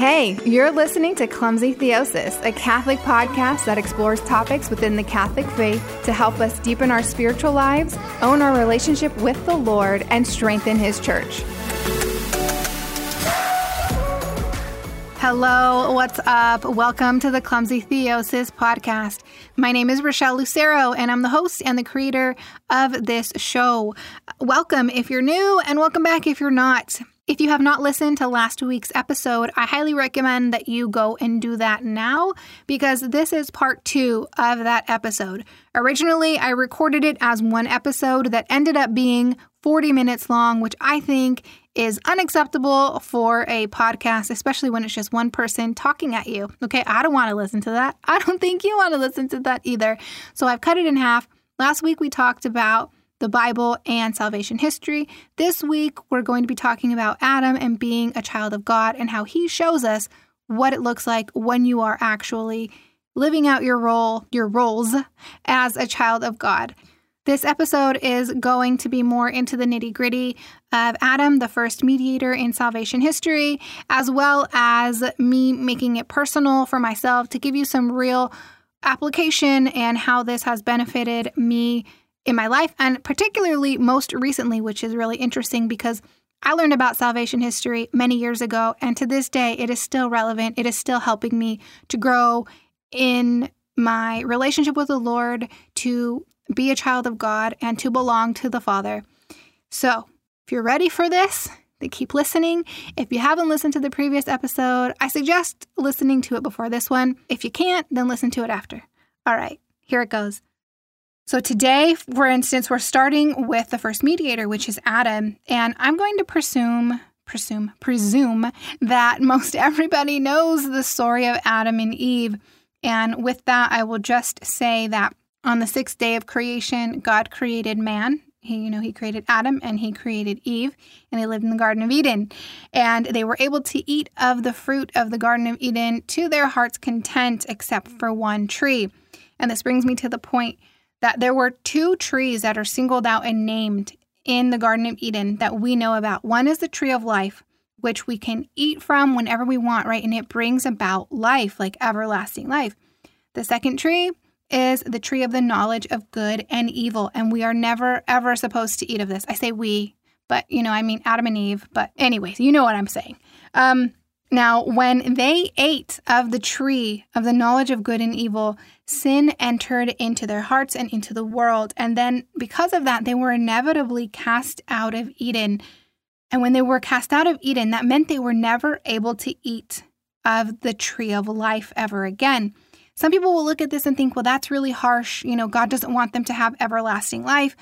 Hey, you're listening to Clumsy Theosis, a Catholic podcast that explores topics within the Catholic faith to help us deepen our spiritual lives, own our relationship with the Lord, and strengthen His church. Hello, what's up? Welcome to the Clumsy Theosis podcast. My name is Rochelle Lucero, and I'm the host and the creator of this show. Welcome if you're new, and welcome back if you're not. If you have not listened to last week's episode, I highly recommend that you go and do that now because this is part two of that episode. Originally, I recorded it as one episode that ended up being 40 minutes long, which I think is unacceptable for a podcast, especially when it's just one person talking at you. Okay, I don't want to listen to that. I don't think you want to listen to that either. So I've cut it in half. Last week, we talked about the Bible, and salvation history. This week, we're going to be talking about Adam and being a child of God and how he shows us what it looks like when you are actually living out your role, your roles as a child of God. This episode is going to be more into the nitty gritty of Adam, the first mediator in salvation history, as well as me making it personal for myself to give you some real application and how this has benefited me in my life, and particularly most recently, which is really interesting because I learned about salvation history many years ago, and to this day, it is still relevant. It is still helping me to grow in my relationship with the Lord, to be a child of God, and to belong to the Father. So, if you're ready for this, then keep listening. If you haven't listened to the previous episode, I suggest listening to it before this one. If you can't, then listen to it after. All right, here it goes. So today, for instance, we're starting with the first mediator, which is Adam, and I'm going to presume presume presume that most everybody knows the story of Adam and Eve. And with that, I will just say that on the sixth day of creation, God created man. He, you know, he created Adam and he created Eve, and they lived in the Garden of Eden. And they were able to eat of the fruit of the Garden of Eden to their heart's content, except for one tree. And this brings me to the point that there were two trees that are singled out and named in the Garden of Eden that we know about. One is the tree of life, which we can eat from whenever we want, right? And it brings about life, like everlasting life. The second tree is the tree of the knowledge of good and evil. And we are never, ever supposed to eat of this. I say we, but you know, I mean Adam and Eve. But, anyways, you know what I'm saying. Um, now, when they ate of the tree of the knowledge of good and evil, sin entered into their hearts and into the world. And then, because of that, they were inevitably cast out of Eden. And when they were cast out of Eden, that meant they were never able to eat of the tree of life ever again. Some people will look at this and think, well, that's really harsh. You know, God doesn't want them to have everlasting life.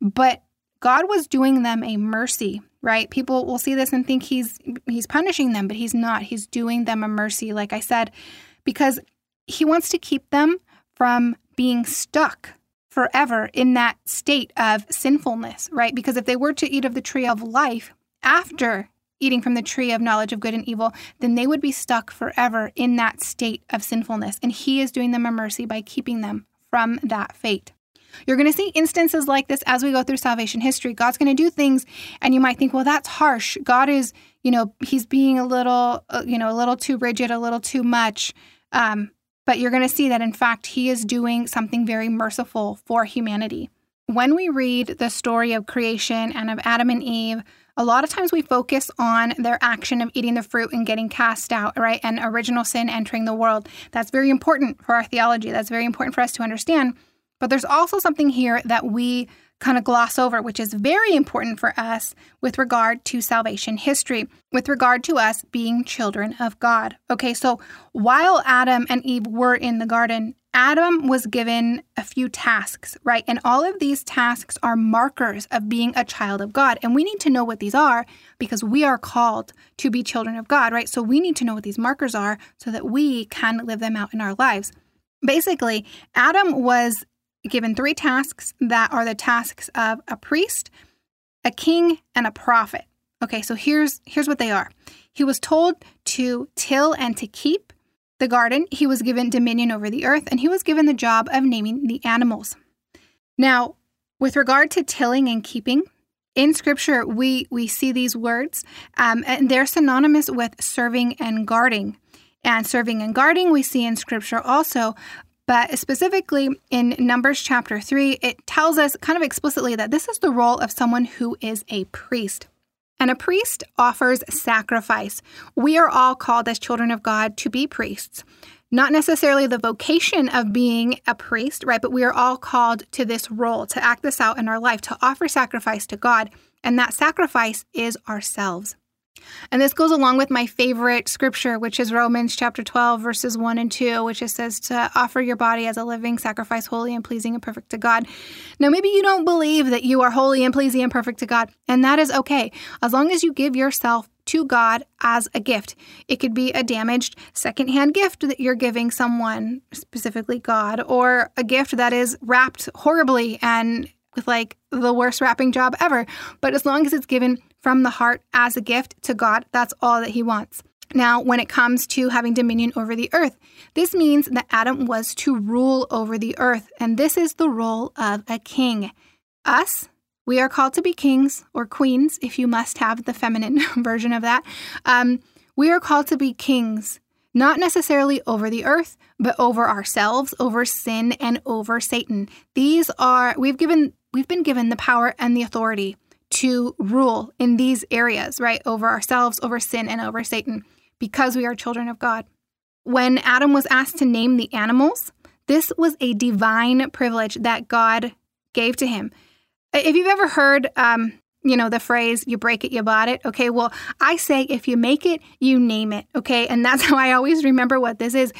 But God was doing them a mercy right? People will see this and think he's he's punishing them, but he's not. He's doing them a mercy, like I said, because he wants to keep them from being stuck forever in that state of sinfulness, right? Because if they were to eat of the tree of life after eating from the tree of knowledge of good and evil, then they would be stuck forever in that state of sinfulness. And he is doing them a mercy by keeping them from that fate. You're going to see instances like this as we go through salvation history. God's going to do things, and you might think, well, that's harsh. God is, you know, he's being a little, uh, you know, a little too rigid, a little too much. Um, but you're going to see that, in fact, he is doing something very merciful for humanity. When we read the story of creation and of Adam and Eve, a lot of times we focus on their action of eating the fruit and getting cast out, right? And original sin entering the world. That's very important for our theology. That's very important for us to understand. But there's also something here that we kind of gloss over, which is very important for us with regard to salvation history, with regard to us being children of God. Okay, so while Adam and Eve were in the garden, Adam was given a few tasks, right? And all of these tasks are markers of being a child of God. And we need to know what these are because we are called to be children of God, right? So we need to know what these markers are so that we can live them out in our lives. Basically, Adam was given three tasks that are the tasks of a priest, a king, and a prophet. Okay, so here's here's what they are. He was told to till and to keep the garden. He was given dominion over the earth, and he was given the job of naming the animals. Now, with regard to tilling and keeping, in Scripture, we we see these words, um, and they're synonymous with serving and guarding. And serving and guarding, we see in Scripture also. But specifically in Numbers chapter 3, it tells us kind of explicitly that this is the role of someone who is a priest. And a priest offers sacrifice. We are all called as children of God to be priests. Not necessarily the vocation of being a priest, right? But we are all called to this role, to act this out in our life, to offer sacrifice to God. And that sacrifice is ourselves. And this goes along with my favorite scripture, which is Romans chapter 12, verses 1 and 2, which it says to offer your body as a living sacrifice, holy and pleasing and perfect to God. Now, maybe you don't believe that you are holy and pleasing and perfect to God, and that is okay, as long as you give yourself to God as a gift. It could be a damaged secondhand gift that you're giving someone, specifically God, or a gift that is wrapped horribly and with like the worst wrapping job ever. But as long as it's given from the heart as a gift to God, that's all that He wants. Now, when it comes to having dominion over the earth, this means that Adam was to rule over the earth, and this is the role of a king. Us, we are called to be kings or queens, if you must have the feminine version of that. Um, we are called to be kings, not necessarily over the earth, but over ourselves, over sin, and over Satan. These are, we've given we've been given the power and the authority to rule in these areas, right? Over ourselves, over sin, and over Satan because we are children of God. When Adam was asked to name the animals, this was a divine privilege that God gave to him. If you've ever heard, um, you know, the phrase, you break it, you bought it. Okay, well, I say if you make it, you name it. Okay, and that's how I always remember what this is.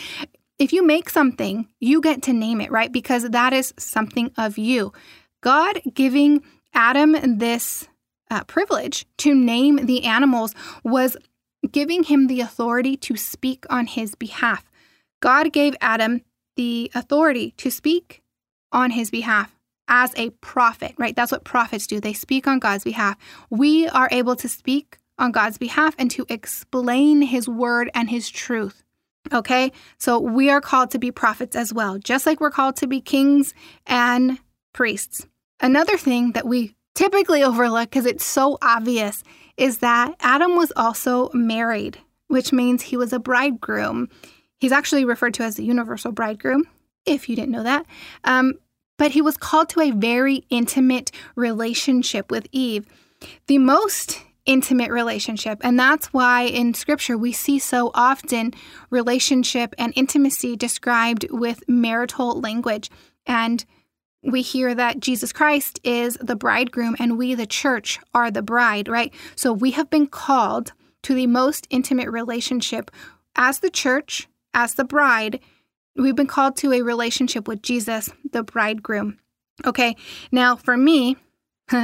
If you make something, you get to name it, right? Because that is something of you. God giving Adam this uh, privilege to name the animals was giving him the authority to speak on his behalf. God gave Adam the authority to speak on his behalf as a prophet, right? That's what prophets do. They speak on God's behalf. We are able to speak on God's behalf and to explain his word and his truth. Okay? So we are called to be prophets as well, just like we're called to be kings and priests. Another thing that we typically overlook because it's so obvious is that Adam was also married, which means he was a bridegroom. He's actually referred to as the universal bridegroom, if you didn't know that. Um, but he was called to a very intimate relationship with Eve, the most intimate relationship. And that's why in scripture we see so often relationship and intimacy described with marital language. And we hear that Jesus Christ is the bridegroom and we, the church, are the bride, right? So we have been called to the most intimate relationship as the church, as the bride. We've been called to a relationship with Jesus, the bridegroom. Okay, now for me,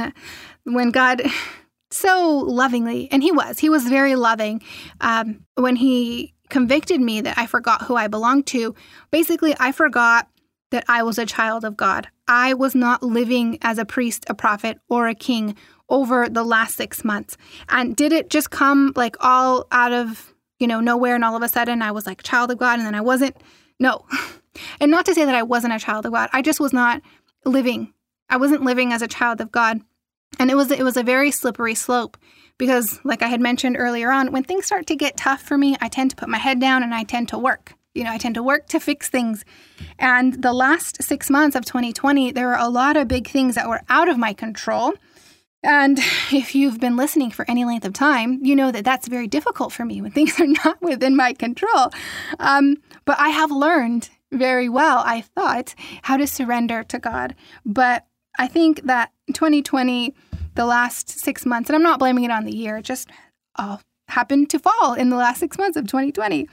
when God so lovingly, and He was, He was very loving, um, when He convicted me that I forgot who I belonged to, basically, I forgot that I was a child of God. I was not living as a priest, a prophet, or a king over the last six months. And did it just come like all out of, you know, nowhere and all of a sudden I was like child of God and then I wasn't? No. and not to say that I wasn't a child of God. I just was not living. I wasn't living as a child of God. And it was it was a very slippery slope because like I had mentioned earlier on, when things start to get tough for me, I tend to put my head down and I tend to work. You know, I tend to work to fix things. And the last six months of 2020, there were a lot of big things that were out of my control. And if you've been listening for any length of time, you know that that's very difficult for me when things are not within my control. Um, but I have learned very well, I thought, how to surrender to God. But I think that 2020, the last six months, and I'm not blaming it on the year, it just all happened to fall in the last six months of 2020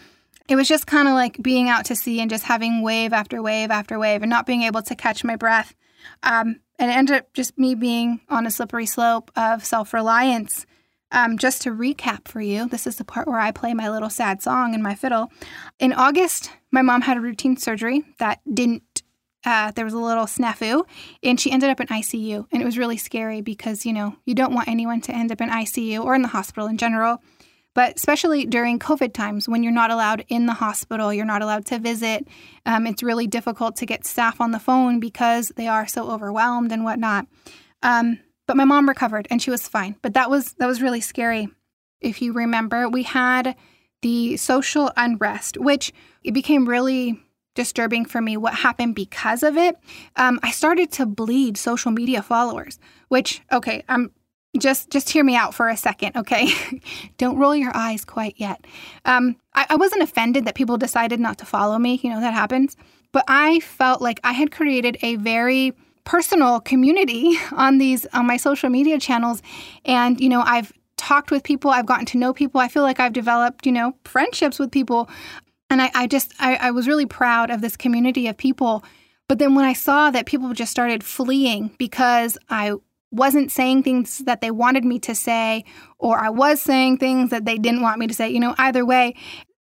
it was just kind of like being out to sea and just having wave after wave after wave and not being able to catch my breath. Um, and it ended up just me being on a slippery slope of self reliance. Um, just to recap for you, this is the part where I play my little sad song and my fiddle. In August, my mom had a routine surgery that didn't, uh, there was a little snafu, and she ended up in ICU. And it was really scary because, you know, you don't want anyone to end up in ICU or in the hospital in general. But especially during COVID times when you're not allowed in the hospital, you're not allowed to visit, um, it's really difficult to get staff on the phone because they are so overwhelmed and whatnot. Um, but my mom recovered and she was fine. But that was that was really scary. If you remember, we had the social unrest, which it became really disturbing for me what happened because of it. Um, I started to bleed social media followers, which okay, I'm just just hear me out for a second, okay? Don't roll your eyes quite yet. Um, I, I wasn't offended that people decided not to follow me. You know that happens, but I felt like I had created a very personal community on these on my social media channels, and you know I've talked with people, I've gotten to know people. I feel like I've developed you know friendships with people, and I, I just I, I was really proud of this community of people. But then when I saw that people just started fleeing because I wasn't saying things that they wanted me to say, or I was saying things that they didn't want me to say. You know, either way,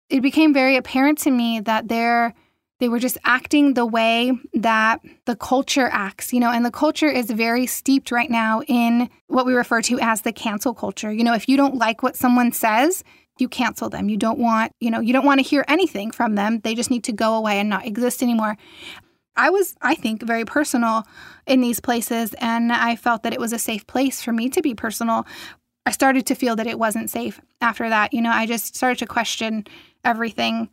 it became very apparent to me that they're they were just acting the way that the culture acts, you know, and the culture is very steeped right now in what we refer to as the cancel culture. You know, if you don't like what someone says, you cancel them. You don't want, you know, you don't want to hear anything from them. They just need to go away and not exist anymore. I was, I think, very personal in these places, and I felt that it was a safe place for me to be personal. I started to feel that it wasn't safe after that. You know, I just started to question everything.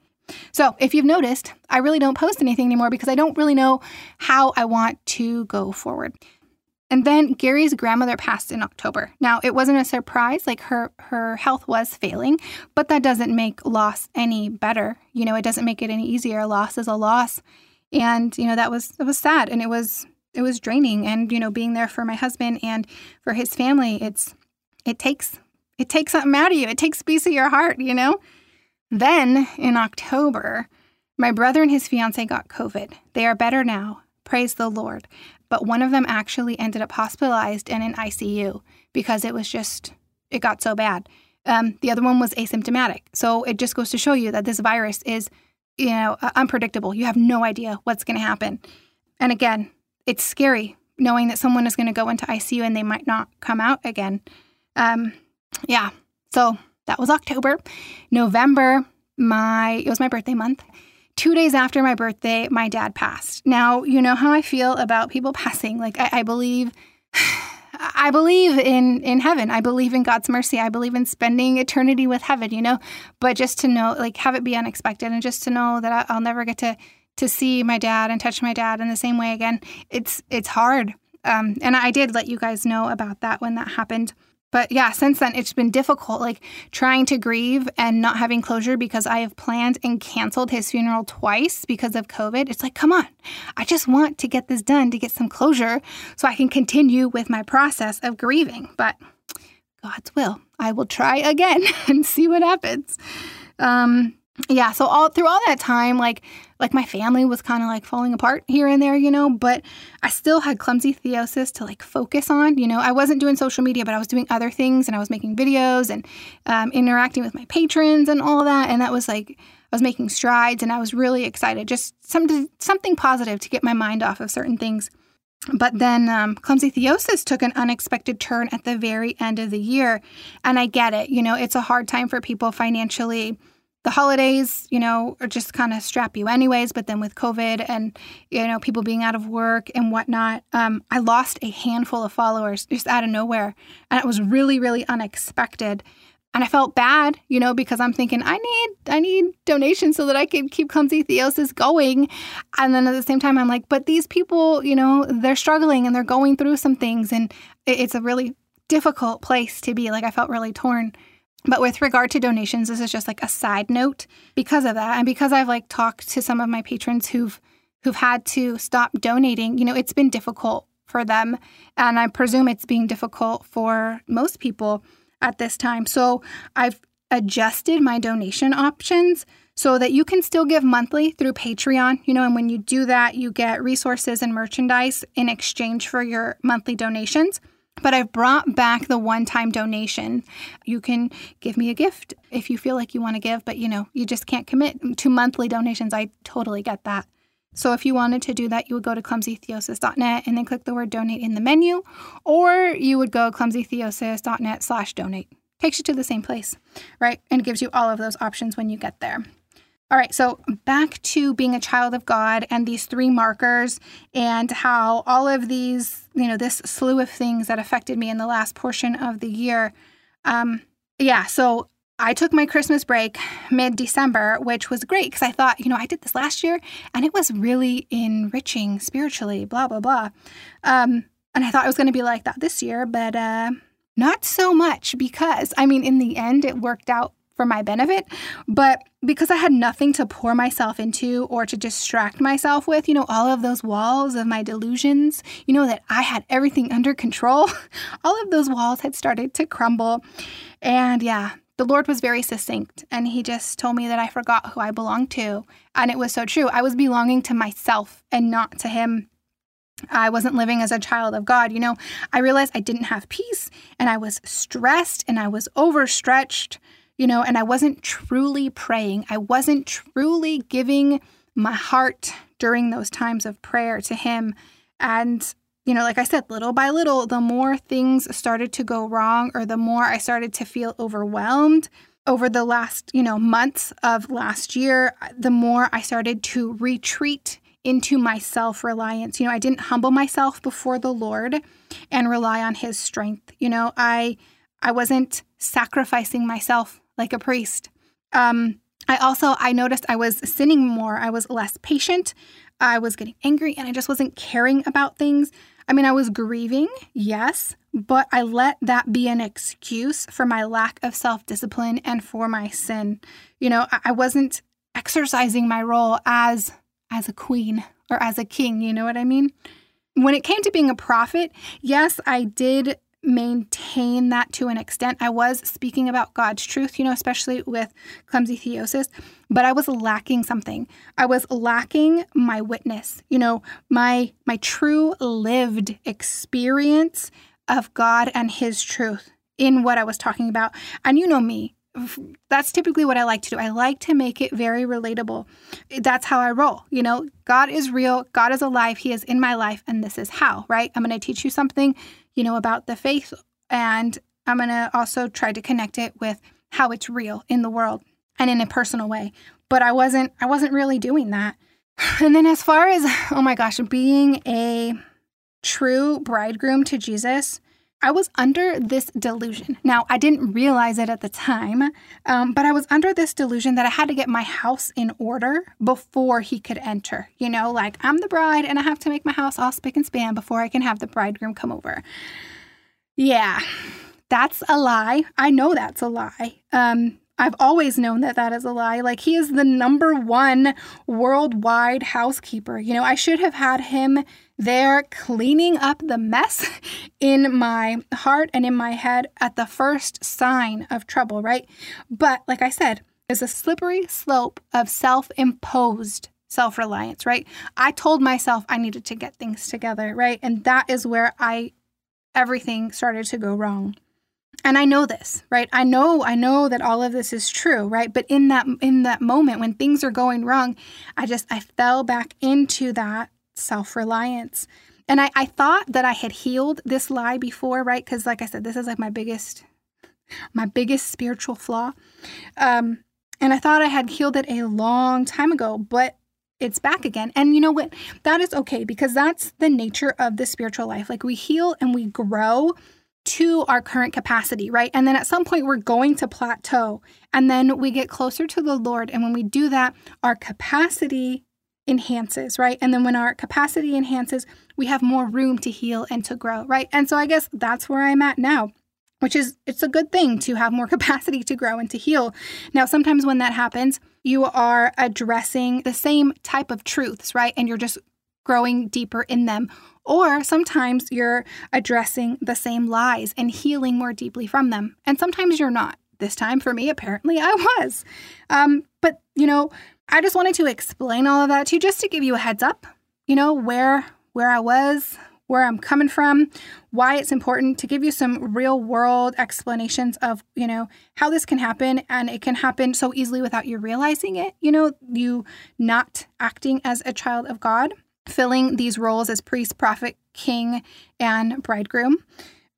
So, if you've noticed, I really don't post anything anymore because I don't really know how I want to go forward. And then Gary's grandmother passed in October. Now, it wasn't a surprise, like her her health was failing, but that doesn't make loss any better. You know, it doesn't make it any easier. Loss is a loss and you know that was it was sad. And it was it was draining. And you know being there for my husband and for his family it's it takes it takes something out of you. It takes a piece of your heart you know? Then in october my brother and his fiance got covid. They are better now. Praise the lord. But one of them actually ended up hospitalized in icu because it was just it got so bad. Um, the other one was asymptomatic. So it just goes to show you that this virus is you know, unpredictable. You have no idea what's going to happen. And again, it's scary knowing that someone is going to go into ICU and they might not come out again. Um, yeah. So that was October. November, my it was my birthday month. Two days after my birthday, my dad passed. Now, you know how I feel about people passing. Like I, I believe I believe in in heaven. I believe in God's mercy. I believe in spending eternity with heaven, you know. But just to know, like, have it be unexpected, and just to know that I'll never get to to see my dad and touch my dad in the same way again. It's it's hard. Um, and I did let you guys know about that when that happened. But yeah, since then it's been difficult, like trying to grieve and not having closure because I have planned and canceled his funeral twice because of COVID. It's like, come on, I just want to get this done to get some closure so I can continue with my process of grieving. But God's will, I will try again and see what happens. Um, yeah, so all through all that time, like like my family was kind of like falling apart here and there, you know, but I still had clumsy theosis to like focus on. You know, I wasn't doing social media, but I was doing other things and I was making videos and um, interacting with my patrons and all that. And that was like, I was making strides and I was really excited, just some, something positive to get my mind off of certain things. But then um, clumsy theosis took an unexpected turn at the very end of the year. And I get it. You know, it's a hard time for people financially the holidays, you know, are just kind of strap you anyways. But then with COVID and, you know, people being out of work and whatnot, um, I lost a handful of followers just out of nowhere. And it was really, really unexpected. And I felt bad, you know, because I'm thinking I need I need donations so that I can keep clumsy theosis going. And then at the same time, I'm like, but these people, you know, they're struggling and they're going through some things, and it's a really difficult place to be. Like I felt really torn. But with regard to donations, this is just like a side note because of that. And because I've like talked to some of my patrons who've who've had to stop donating, you know, it's been difficult for them. And I presume it's being difficult for most people at this time. So I've adjusted my donation options so that you can still give monthly through Patreon, you know, and when you do that, you get resources and merchandise in exchange for your monthly donations. But I've brought back the one time donation. You can give me a gift if you feel like you want to give, but you know, you just can't commit to monthly donations. I totally get that. So if you wanted to do that, you would go to clumsytheosis.net and then click the word donate in the menu, or you would go clumsytheosis.net slash donate. Takes you to the same place, right? And gives you all of those options when you get there. All right, so back to being a child of God and these three markers and how all of these, you know, this slew of things that affected me in the last portion of the year. Um, yeah, so I took my Christmas break mid December, which was great because I thought, you know, I did this last year and it was really enriching spiritually, blah, blah, blah. Um, and I thought it was going to be like that this year, but uh, not so much because, I mean, in the end, it worked out for my benefit. But because I had nothing to pour myself into or to distract myself with, you know, all of those walls of my delusions, you know, that I had everything under control, all of those walls had started to crumble. And yeah, the Lord was very succinct and He just told me that I forgot who I belonged to. And it was so true. I was belonging to myself and not to Him. I wasn't living as a child of God. You know, I realized I didn't have peace and I was stressed and I was overstretched you know, and I wasn't truly praying. I wasn't truly giving my heart during those times of prayer to Him. And, you know, like I said, little by little, the more things started to go wrong or the more I started to feel overwhelmed over the last, you know, months of last year, the more I started to retreat into my self reliance. You know, I didn't humble myself before the Lord and rely on His strength. You know, I. I wasn't sacrificing myself like a priest. Um, I also I noticed I was sinning more. I was less patient. I was getting angry and I just wasn't caring about things. I mean, I was grieving, yes, but I let that be an excuse for my lack of self discipline and for my sin. You know, I wasn't exercising my role as as a queen or as a king, you know what I mean? When it came to being a prophet, yes, I did maintain that to an extent. I was speaking about God's truth, you know, especially with clumsy theosis, but I was lacking something. I was lacking my witness, you know, my my true lived experience of God and his truth in what I was talking about. And you know me, that's typically what I like to do. I like to make it very relatable. That's how I roll. You know, God is real, God is alive, He is in my life, and this is how, right? I'm going to teach you something you know, about the faith. And I'm going to also try to connect it with how it's real in the world and in a personal way. But I wasn't I wasn't really doing that. And then as far as oh my gosh, being a true bridegroom to Jesus, I was under this delusion. Now, I didn't realize it at the time, um, but I was under this delusion that I had to get my house in order before he could enter. You know, like I'm the bride and I have to make my house all spick and span before I can have the bridegroom come over. Yeah, that's a lie. I know that's a lie. Um, I've always known that that is a lie. Like, he is the number one worldwide housekeeper. You know, I should have had him there cleaning up the mess in my heart and in my head at the first sign of trouble, right? But, like I said, there's a slippery slope of self imposed self reliance, right? I told myself I needed to get things together, right? And that is where I, everything started to go wrong and i know this right i know i know that all of this is true right but in that in that moment when things are going wrong i just i fell back into that self-reliance and i, I thought that i had healed this lie before right because like i said this is like my biggest my biggest spiritual flaw um and i thought i had healed it a long time ago but it's back again. And you know what? That is okay because that's the nature of the spiritual life. Like we heal and we grow to our current capacity, right? And then at some point, we're going to plateau. And then we get closer to the Lord. And when we do that, our capacity enhances, right? And then when our capacity enhances, we have more room to heal and to grow, right? And so I guess that's where I'm at now. Which is, it's a good thing to have more capacity to grow and to heal. Now, sometimes when that happens, you are addressing the same type of truths, right? And you're just growing deeper in them. Or sometimes you're addressing the same lies and healing more deeply from them. And sometimes you're not. This time for me, apparently I was. Um, but, you know, I just wanted to explain all of that to you just to give you a heads up, you know, where where I was, where I'm coming from, why it's important to give you some real world explanations of, you know, how this can happen and it can happen so easily without you realizing it, you know, you not acting as a child of God filling these roles as priest, prophet, king, and bridegroom.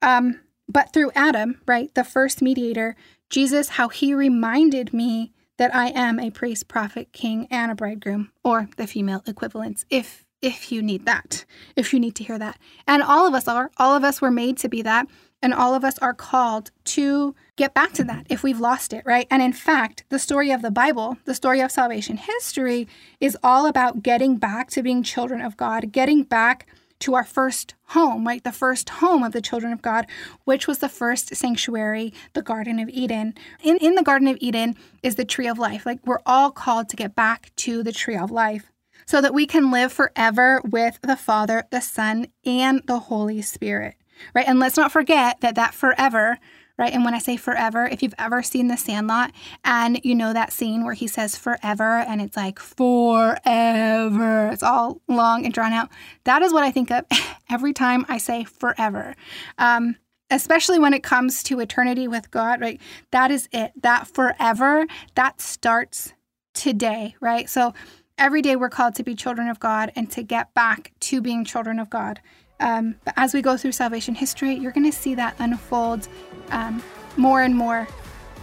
Um, but through Adam, right, the first mediator, Jesus, how he reminded me that I am a priest, prophet, king, and a bridegroom, or the female equivalents, if if you need that, if you need to hear that. And all of us are, all of us were made to be that. And all of us are called to get back to that if we've lost it, right? And in fact, the story of the Bible, the story of salvation history, is all about getting back to being children of God, getting back to our first home, right? The first home of the children of God, which was the first sanctuary, the Garden of Eden. In, in the Garden of Eden is the tree of life. Like we're all called to get back to the tree of life so that we can live forever with the Father, the Son, and the Holy Spirit right? And let's not forget that that forever, right? And when I say forever, if you've ever seen The Sandlot and you know that scene where he says forever and it's like forever, it's all long and drawn out. That is what I think of every time I say forever. Um, especially when it comes to eternity with God, right? That is it. That forever, that starts today, right? So every day we're called to be children of God and to get back to being children of God. Um, but as we go through salvation history, you're going to see that unfold um, more and more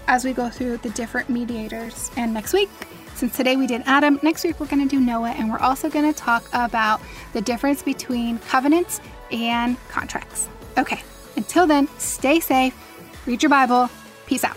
as we go through the different mediators. And next week, since today we did Adam, next week we're going to do Noah, and we're also going to talk about the difference between covenants and contracts. Okay, until then, stay safe, read your Bible, peace out.